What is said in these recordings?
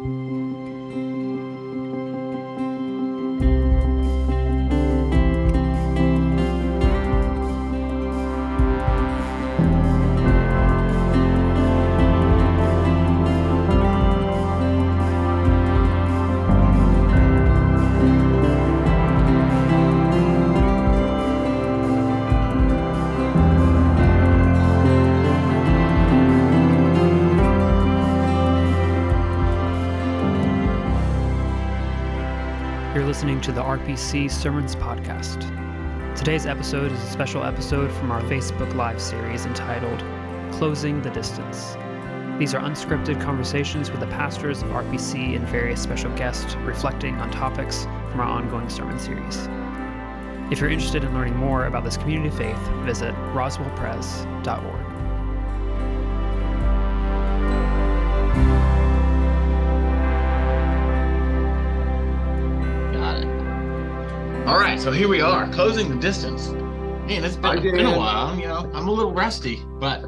listening to RPC Sermons Podcast. Today's episode is a special episode from our Facebook Live series entitled Closing the Distance. These are unscripted conversations with the pastors of RPC and various special guests reflecting on topics from our ongoing sermon series. If you're interested in learning more about this community of faith, visit roswellpres.org. All right, so here we are, closing the distance. Man, it's been, been a while. You know, I'm a little rusty, but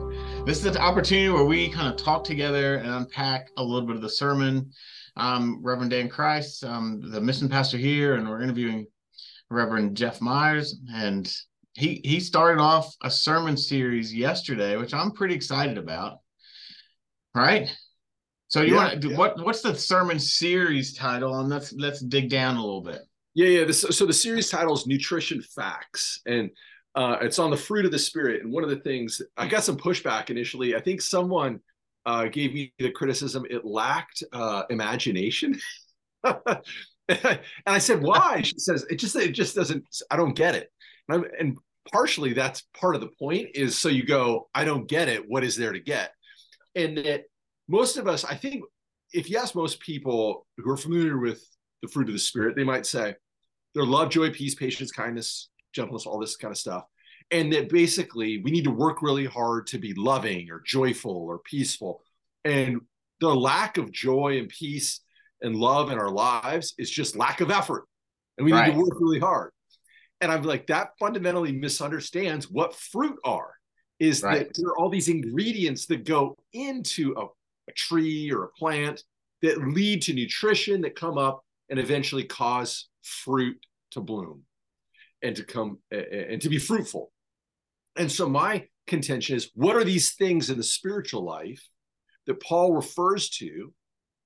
this is an opportunity where we kind of talk together and unpack a little bit of the sermon. Um, Reverend Dan Kreiss, um, the mission pastor here, and we're interviewing Reverend Jeff Meyers, and he he started off a sermon series yesterday, which I'm pretty excited about. Right. So you yeah, want to yeah. what what's the sermon series title? And let's let's dig down a little bit. Yeah, yeah. This, so the series title is Nutrition Facts, and uh, it's on the fruit of the spirit. And one of the things I got some pushback initially. I think someone uh, gave me the criticism it lacked uh, imagination. and I said, "Why?" She says, "It just it just doesn't. I don't get it." And, and partially that's part of the point is so you go, "I don't get it. What is there to get?" And that most of us, I think, if you ask most people who are familiar with the fruit of the spirit, they might say they're love, joy, peace, patience, kindness, gentleness, all this kind of stuff. And that basically we need to work really hard to be loving or joyful or peaceful. And the lack of joy and peace and love in our lives is just lack of effort. And we right. need to work really hard. And I'm like, that fundamentally misunderstands what fruit are. Is right. that there are all these ingredients that go into a, a tree or a plant that lead to nutrition that come up and eventually cause fruit to bloom and to come and to be fruitful. And so my contention is what are these things in the spiritual life that Paul refers to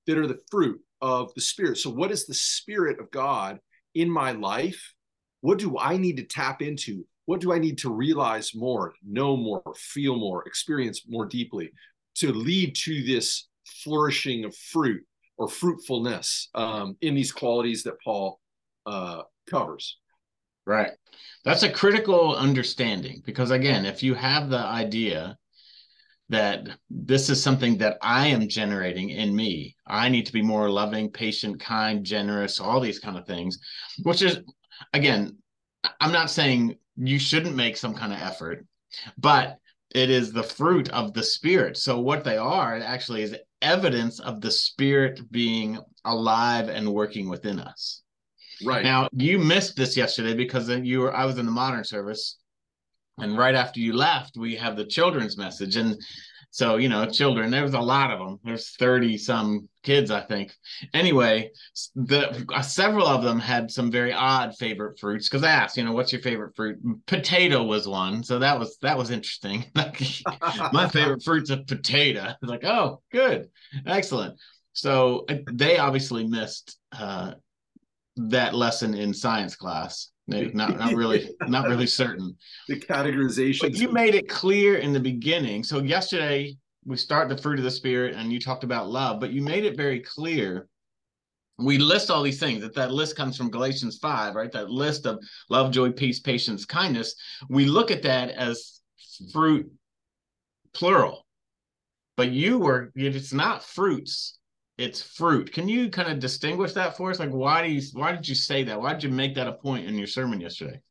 that are the fruit of the spirit? So what is the spirit of God in my life? What do I need to tap into? What do I need to realize more, know more, feel more, experience more deeply to lead to this flourishing of fruit or fruitfulness um, in these qualities that Paul uh, covers. Right. That's a critical understanding because, again, if you have the idea that this is something that I am generating in me, I need to be more loving, patient, kind, generous, all these kind of things, which is, again, I'm not saying you shouldn't make some kind of effort, but it is the fruit of the spirit. So, what they are actually is evidence of the spirit being alive and working within us. Right. Now, you missed this yesterday because you were I was in the modern service and right after you left, we have the children's message and so, you know, children, there was a lot of them. There's 30 some kids, I think. Anyway, the uh, several of them had some very odd favorite fruits because I asked, you know, what's your favorite fruit? Potato was one. So that was that was interesting. My favorite fruit's a potato. Like, oh, good. Excellent. So uh, they obviously missed uh, that lesson in science class. Not not really not really certain. The categorization. But you made it clear in the beginning. So yesterday we start the fruit of the spirit, and you talked about love, but you made it very clear. We list all these things. That that list comes from Galatians five, right? That list of love, joy, peace, patience, kindness. We look at that as fruit plural, but you were it's not fruits it's fruit. Can you kind of distinguish that for us? Like, why do you why did you say that? Why did you make that a point in your sermon yesterday?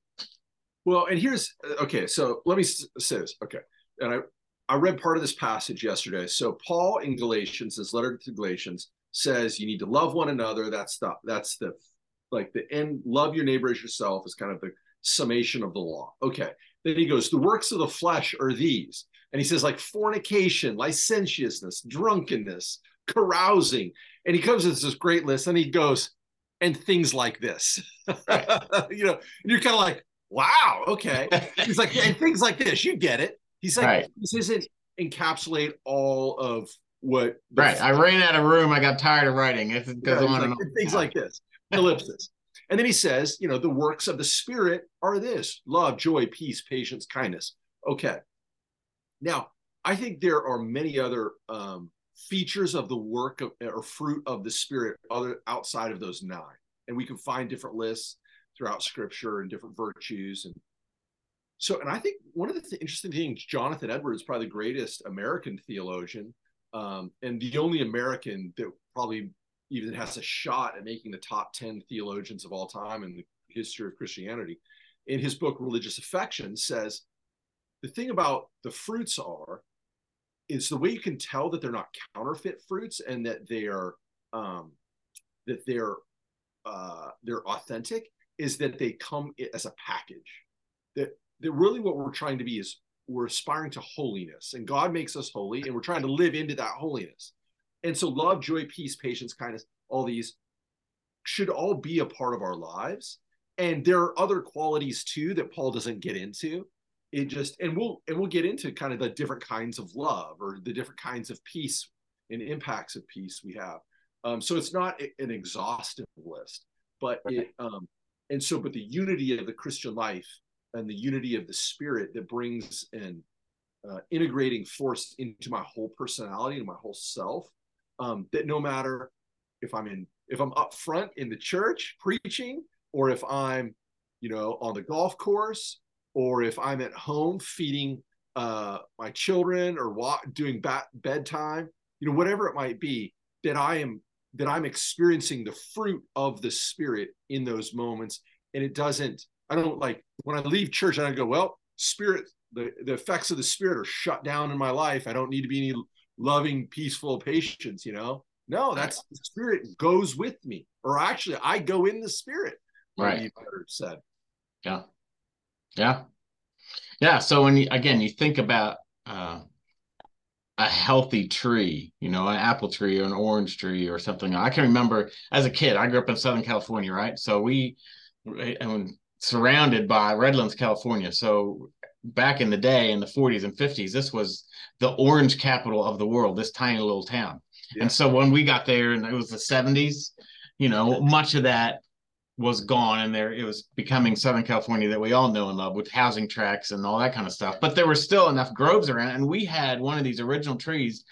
Well, and here's uh, okay. So let me say this. Okay, and I I read part of this passage yesterday. So Paul in Galatians, his letter to Galatians, says you need to love one another. That's the that's the like the end. Love your neighbor as yourself is kind of the summation of the law. Okay. Then he goes, the works of the flesh are these. And he says, like fornication, licentiousness, drunkenness, carousing. And he comes with this great list and he goes, and things like this. Right. you know, and you're kind of like, wow, okay. He's like, and things like this, you get it. He's like, right. this isn't encapsulate all of what right. I ran out of room. I got tired of writing. It goes yeah, on like, things like this. Ellipsis. And then he says, you know, the works of the spirit are this love, joy, peace, patience, kindness. Okay. Now, I think there are many other um, features of the work of, or fruit of the spirit other outside of those nine. And we can find different lists throughout scripture and different virtues. And so, and I think one of the th- interesting things, Jonathan Edwards, probably the greatest American theologian, um, and the only American that probably even has a shot at making the top 10 theologians of all time in the history of Christianity. In his book, Religious Affection, says the thing about the fruits are is the way you can tell that they're not counterfeit fruits and that they are um, that they're uh, they're authentic is that they come as a package. That that really what we're trying to be is we're aspiring to holiness, and God makes us holy, and we're trying to live into that holiness. And so, love, joy, peace, patience, kindness, all these should all be a part of our lives. And there are other qualities too that Paul doesn't get into. It just and we'll and we'll get into kind of the different kinds of love or the different kinds of peace and impacts of peace we have. Um, so it's not an exhaustive list, but it um, and so but the unity of the Christian life and the unity of the spirit that brings an uh, integrating force into my whole personality and my whole self um, that no matter if I'm in if I'm up front in the church preaching or if I'm you know on the golf course or if I'm at home feeding uh, my children or walk, doing bat, bedtime you know whatever it might be that I am that I'm experiencing the fruit of the spirit in those moments and it doesn't I don't like when I leave church and I go well spirit the, the effects of the spirit are shut down in my life I don't need to be any loving, peaceful patience, you know? No, that's the spirit goes with me. Or actually, I go in the spirit. Right. Said. Yeah. Yeah. Yeah. So when you again you think about uh a healthy tree, you know, an apple tree or an orange tree or something. I can remember as a kid, I grew up in Southern California, right? So we and surrounded by Redlands, California. So back in the day in the 40s and 50s this was the orange capital of the world this tiny little town yeah. and so when we got there and it was the 70s you know much of that was gone and there it was becoming southern california that we all know and love with housing tracks and all that kind of stuff but there were still enough groves around and we had one of these original trees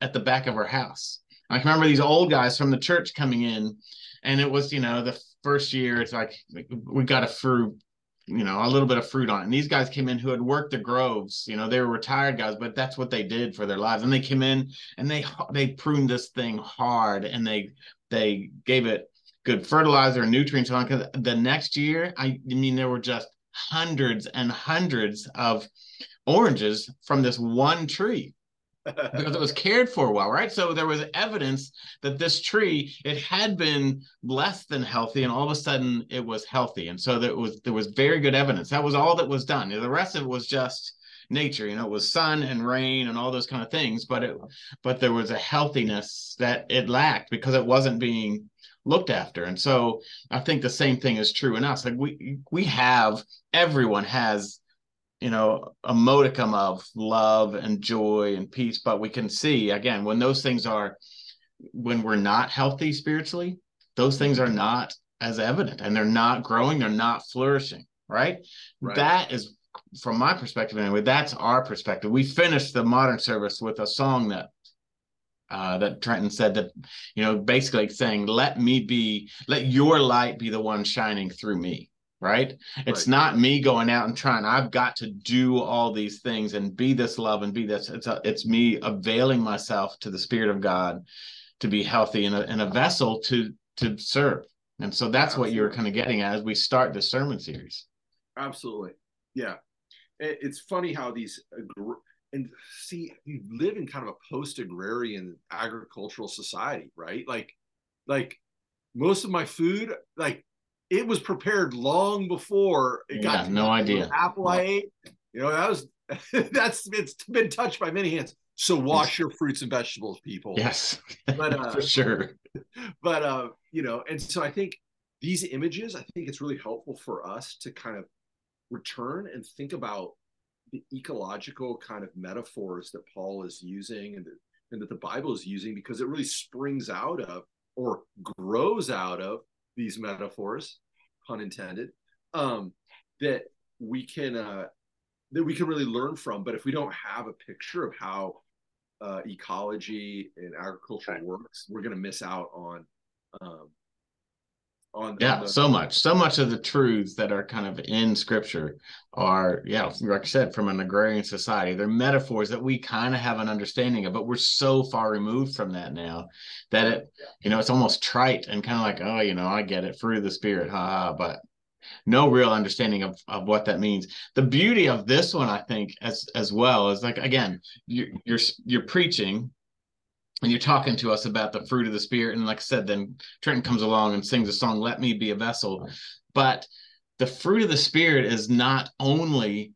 at the back of our house i remember these old guys from the church coming in and it was you know the first year it's like we got a fruit you know, a little bit of fruit on it. And these guys came in who had worked the groves. You know, they were retired guys, but that's what they did for their lives. And they came in and they they pruned this thing hard and they they gave it good fertilizer and nutrients on because the next year, I, I mean, there were just hundreds and hundreds of oranges from this one tree because it was cared for well, right? So there was evidence that this tree it had been less than healthy, and all of a sudden it was healthy, and so there was there was very good evidence. That was all that was done. The rest of it was just nature. You know, it was sun and rain and all those kind of things, but it but there was a healthiness that it lacked because it wasn't being looked after. And so I think the same thing is true in us. Like we we have everyone has you know a modicum of love and joy and peace but we can see again when those things are when we're not healthy spiritually those things are not as evident and they're not growing they're not flourishing right, right. that is from my perspective anyway that's our perspective we finished the modern service with a song that uh, that Trenton said that, you know, basically saying, let me be, let your light be the one shining through me right? It's not me going out and trying. I've got to do all these things and be this love and be this. It's a, it's me availing myself to the Spirit of God to be healthy and a, and a vessel to to serve. And so that's Absolutely. what you're kind of getting at as we start the sermon series. Absolutely, yeah. It's funny how these and see you live in kind of a post-agrarian agricultural society, right? Like, like most of my food, like it was prepared long before it got no idea apple I ate. You know, that was that's it's been touched by many hands. So wash your fruits and vegetables, people. Yes, but uh, for sure. But uh, you know, and so I think these images, I think it's really helpful for us to kind of return and think about the ecological kind of metaphors that Paul is using and that, and that the Bible is using because it really springs out of or grows out of these metaphors, pun intended, um, that we can uh, that we can really learn from. But if we don't have a picture of how uh, ecology and agriculture right. works, we're going to miss out on um, on yeah the- so much so much of the truths that are kind of in scripture are yeah like i said from an agrarian society. They're metaphors that we kind of have an understanding of but we're so far removed from that now that it you know it's almost trite and kind of like oh you know i get it through the spirit ha but no real understanding of, of what that means. The beauty of this one i think as as well is like again you, you're you're preaching and you're talking to us about the fruit of the spirit and like i said then trenton comes along and sings a song let me be a vessel. But the fruit of the spirit is not only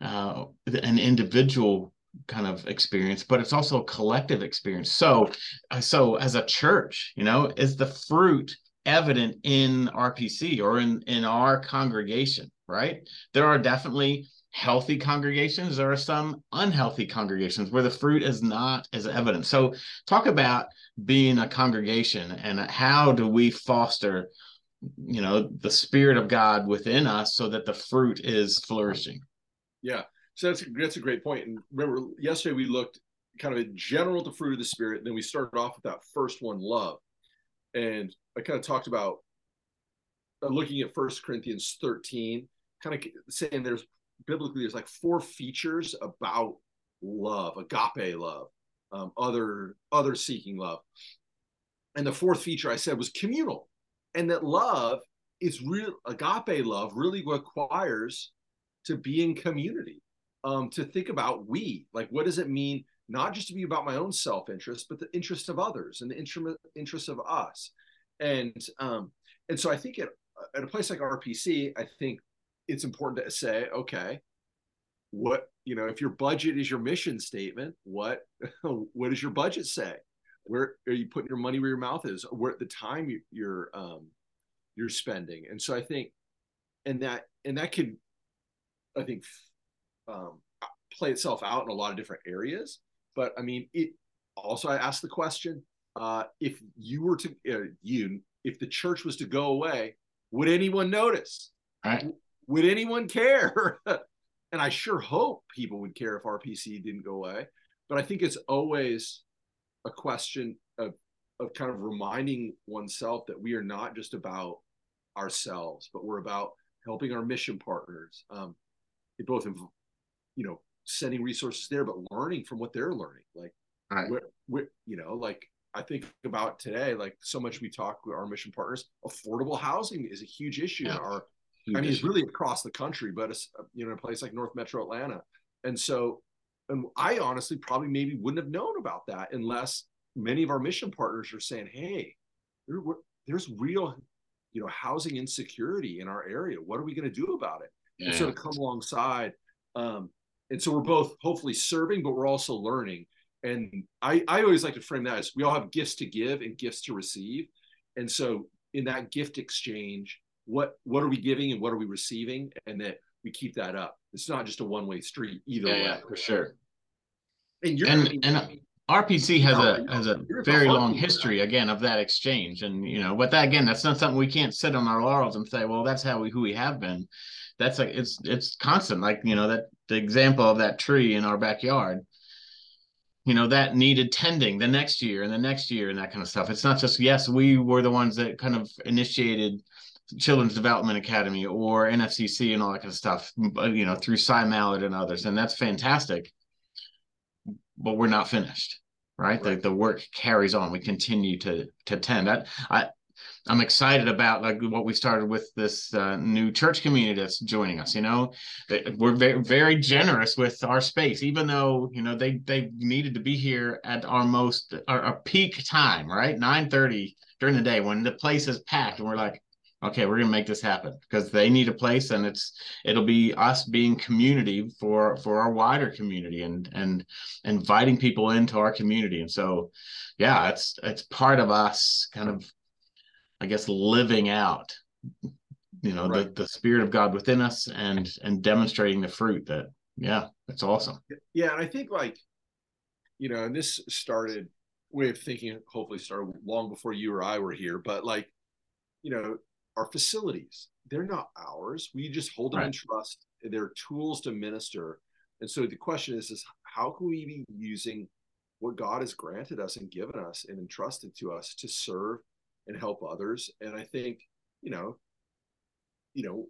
uh, an individual kind of experience but it's also a collective experience. So uh, so as a church you know is the fruit evident in rpc or in in our congregation right? There are definitely healthy congregations there are some unhealthy congregations where the fruit is not as evident. So talk about being a congregation and how do we foster you know the spirit of god within us so that the fruit is flourishing? Yeah. So that's that's a great point. And remember yesterday we looked kind of in general the fruit of the spirit then we started off with that first one love. And i kind of talked about uh, looking at first corinthians 13 kind of saying there's biblically there's like four features about love, agape love, um, other other seeking love. And the fourth feature I said was communal, and that love is real. Agape love really requires to be in community, um, to think about we. Like, what does it mean? Not just to be about my own self interest, but the interest of others and the interest of us. And um, and so I think at, at a place like RPC, I think it's important to say, okay, what you know, if your budget is your mission statement, what what does your budget say? Where are you putting your money where your mouth is? Where at the time you, you're um, you're spending, and so I think, and that and that could, I think, um, play itself out in a lot of different areas. But I mean, it also I asked the question: uh, if you were to uh, you if the church was to go away, would anyone notice? Right would anyone care? and I sure hope people would care if RPC didn't go away. But I think it's always a question of of kind of reminding oneself that we are not just about ourselves, but we're about helping our mission partners. Um, it both, you know, sending resources there, but learning from what they're learning. Like, right. we're, we're, you know, like I think about today, like so much we talk with our mission partners. Affordable housing is a huge issue yeah. in our I mean, it's really across the country, but it's, you know, a place like North Metro Atlanta. And so, and I honestly probably maybe wouldn't have known about that unless many of our mission partners are saying, "Hey, there, there's real, you know, housing insecurity in our area. What are we going to do about it?" Yeah. And so to come alongside, um, and so we're both hopefully serving, but we're also learning. And I, I always like to frame that as we all have gifts to give and gifts to receive. And so in that gift exchange, what what are we giving and what are we receiving? And that we keep that up. It's not just a one-way street either yeah, way. yeah, for sure. And you're and, and rpc has a has a very long history again of that exchange. And you know but that again that's not something we can't sit on our laurels and say well that's how we who we have been. That's like it's it's constant. Like you know that the example of that tree in our backyard you know that needed tending the next year and the next year and that kind of stuff. It's not just yes we were the ones that kind of initiated Children's Development Academy or NFCC and all that kind of stuff, you know, through Cy Mallard and others. And that's fantastic. But we're not finished, right? right. The, the work carries on. We continue to to tend. I, I I'm excited about like what we started with this uh, new church community that's joining us. You know, we're very very generous with our space, even though you know they they needed to be here at our most our, our peak time, right? Nine thirty during the day when the place is packed, and we're like, okay we're gonna make this happen because they need a place and it's it'll be us being community for for our wider community and and inviting people into our community and so yeah it's it's part of us kind of i guess living out you know right. the the spirit of god within us and and demonstrating the fruit that yeah that's awesome yeah and i think like you know and this started way of thinking hopefully started long before you or i were here but like you know our facilities. They're not ours. We just hold them right. in trust. They're tools to minister. And so the question is is how can we be using what god has granted us and given us and entrusted to us to serve and help others? And i think you know you know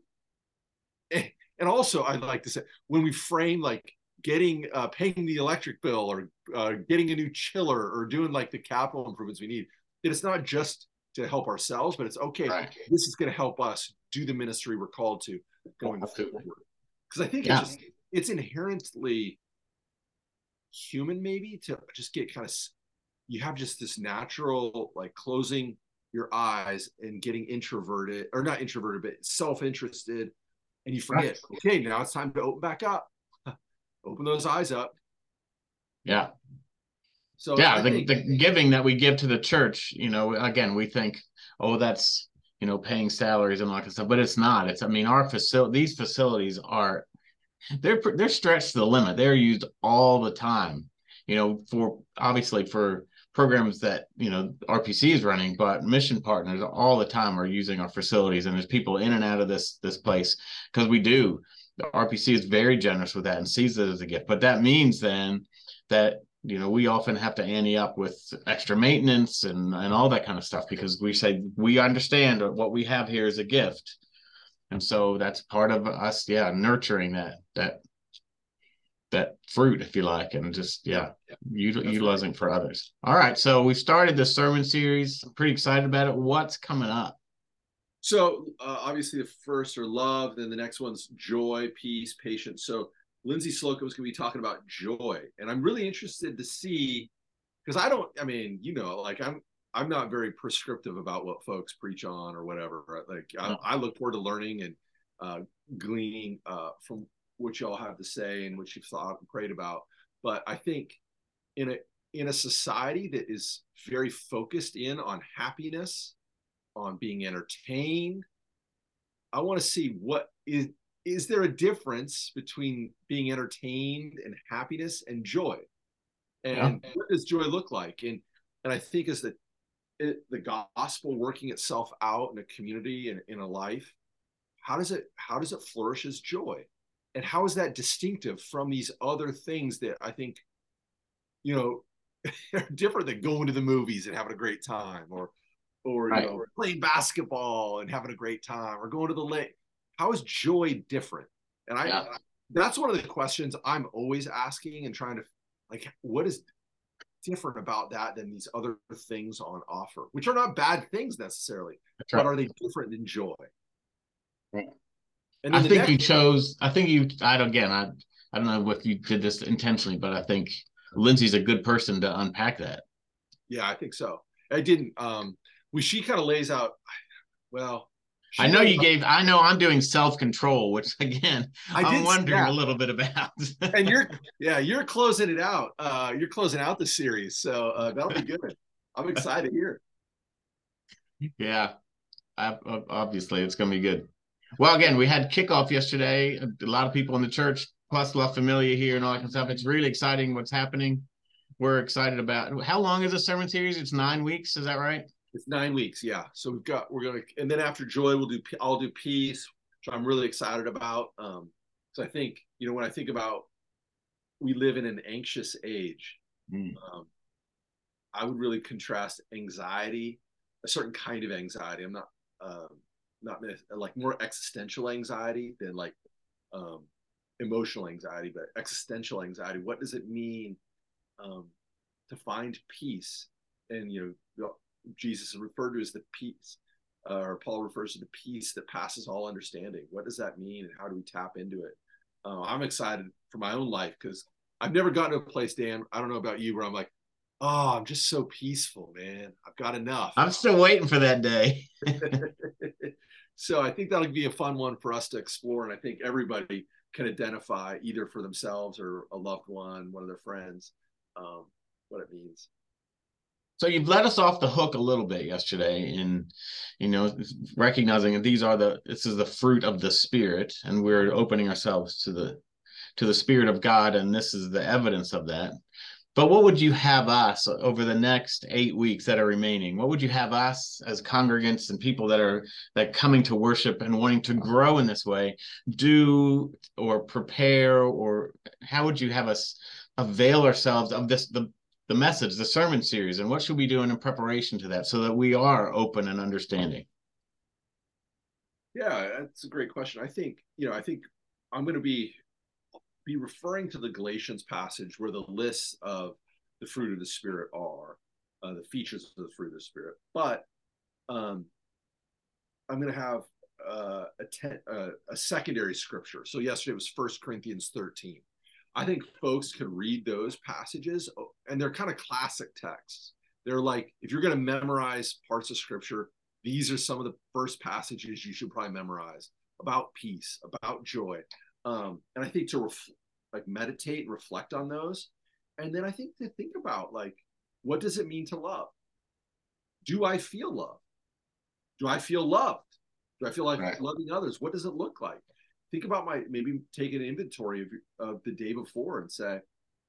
eh, and also i'd like to say when we frame like getting uh, paying the electric bill or uh, getting a new chiller or doing like the capital improvements we need that it's not just to help ourselves but it's okay right. this is going to help us do the ministry we're called to going forward because i think yeah. it's just it's inherently human maybe to just get kind of you have just this natural like closing your eyes and getting introverted or not introverted but self-interested and you forget right. okay now it's time to open back up open those eyes up yeah so yeah the, think, the giving that we give to the church you know again we think oh that's you know paying salaries and all that stuff but it's not it's i mean our facility these facilities are they're they're stretched to the limit they're used all the time you know for obviously for programs that you know RPC is running, but mission partners all the time are using our facilities, and there's people in and out of this this place because we do. The RPC is very generous with that and sees it as a gift. But that means then that you know we often have to ante up with extra maintenance and and all that kind of stuff because we say we understand what we have here is a gift, and so that's part of us, yeah, nurturing that that that fruit, if you like, and just yeah, yeah util- utilizing for others. All right, so we started the sermon series. I'm pretty excited about it. What's coming up? So uh, obviously the first are love, then the next one's joy, peace, patience. So Lindsay Slocum is going to be talking about joy, and I'm really interested to see because I don't. I mean, you know, like I'm. I'm not very prescriptive about what folks preach on or whatever. Like I, I look forward to learning and uh, gleaning uh, from what y'all have to say and what you've thought and prayed about. But I think in a in a society that is very focused in on happiness, on being entertained, I want to see what is is there a difference between being entertained and happiness and joy? And yeah. what does joy look like? And and I think is that it, the gospel working itself out in a community and in a life, how does it how does it flourish as joy? and how is that distinctive from these other things that I think, you know, are different than going to the movies and having a great time, or, or right. you know, playing basketball and having a great time, or going to the lake. How is joy different? And I, yeah. that's one of the questions I'm always asking and trying to, like, what is different about that than these other things on offer, which are not bad things necessarily, but are they different than joy? Right. And I think you chose. I think you. I don't. Again, I. I don't know if you did this intentionally, but I think Lindsay's a good person to unpack that. Yeah, I think so. I didn't. Um, we she kind of lays out. Well, I know you gave. I know I'm doing self control, which again I am wondering a little bit about. and you're, yeah, you're closing it out. Uh, you're closing out the series, so uh, that'll be good. I'm excited here. Yeah, I, obviously it's going to be good. Well, again, we had kickoff yesterday. A lot of people in the church, plus La Familia here and all that kind of stuff. It's really exciting what's happening. We're excited about. How long is the sermon series? It's nine weeks. Is that right? It's nine weeks. Yeah. So we've got we're gonna and then after joy we'll do I'll do peace, which I'm really excited about. Um, so I think you know when I think about we live in an anxious age. Mm. Um, I would really contrast anxiety, a certain kind of anxiety. I'm not um, not like more existential anxiety than like um, emotional anxiety, but existential anxiety. What does it mean um, to find peace? And you know, Jesus is referred to as the peace, uh, or Paul refers to the peace that passes all understanding. What does that mean, and how do we tap into it? Uh, I'm excited for my own life because I've never gotten to a place, Dan. I don't know about you, where I'm like, oh, I'm just so peaceful, man. I've got enough. I'm still waiting for that day. so I think that'll be a fun one for us to explore, and I think everybody can identify either for themselves or a loved one, one of their friends, um, what it means. So you've let us off the hook a little bit yesterday in, you know, recognizing that these are the this is the fruit of the spirit, and we're opening ourselves to the to the spirit of God, and this is the evidence of that. But what would you have us over the next eight weeks that are remaining? What would you have us as congregants and people that are that coming to worship and wanting to grow in this way do or prepare or how would you have us avail ourselves of this the the message, the sermon series, and what should we do in preparation to that so that we are open and understanding? Yeah, that's a great question. I think, you know, I think I'm going to be be referring to the Galatians passage where the lists of the fruit of the spirit are, uh, the features of the fruit of the spirit. But um, I'm going to have uh, a, ten, uh, a secondary scripture. So yesterday was First Corinthians 13. I think folks can read those passages, oh, and they're kind of classic texts. They're like, if you're going to memorize parts of scripture, these are some of the first passages you should probably memorize about peace, about joy. Um, and I think to ref- like meditate and reflect on those. And then I think to think about like, what does it mean to love? Do I feel love? Do I feel loved? Do I feel like right. loving others? What does it look like? Think about my maybe take an inventory of, of the day before and say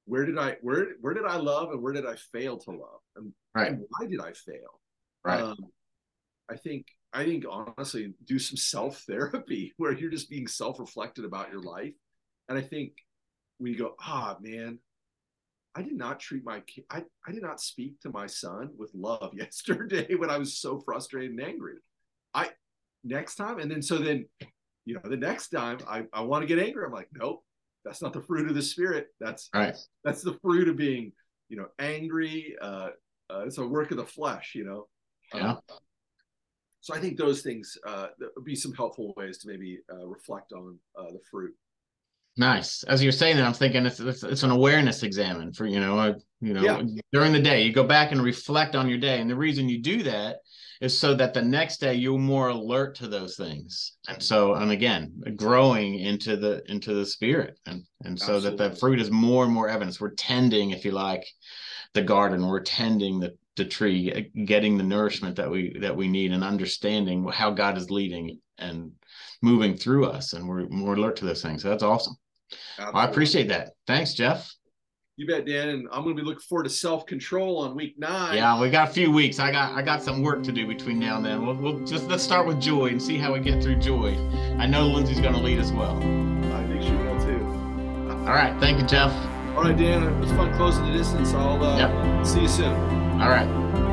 where did i where where did i love and where did i fail to love and, right. and why did i fail right um, i think i think honestly do some self therapy where you're just being self reflected about your life and i think when you go ah man I did not treat my kid. I, I did not speak to my son with love yesterday when I was so frustrated and angry. I next time, and then so then you know, the next time I, I want to get angry, I'm like, nope, that's not the fruit of the spirit. That's right. That's the fruit of being, you know, angry. Uh, uh, it's a work of the flesh, you know. Yeah. Um, so I think those things uh, would be some helpful ways to maybe uh, reflect on uh, the fruit. Nice. As you're saying that, I'm thinking it's, it's, it's an awareness examine for you know, uh, you know, yeah. during the day, you go back and reflect on your day, and the reason you do that is so that the next day you're more alert to those things. And so and again growing into the into the spirit. And and so Absolutely. that the fruit is more and more evidence. We're tending if you like the garden. We're tending the the tree uh, getting the nourishment that we that we need and understanding how god is leading and moving through us. And we're more alert to those things. So that's awesome. I appreciate that. Thanks jeff you bet, Dan. And I'm going to be looking forward to self control on week nine. Yeah, we got a few weeks. I got I got some work to do between now and then. We'll, we'll just let's start with joy and see how we get through joy. I know Lindsay's going to lead as well. I think she will too. All right, thank you, Jeff. All right, Dan. It was fun closing the distance. I'll uh, yep. see you soon. All right.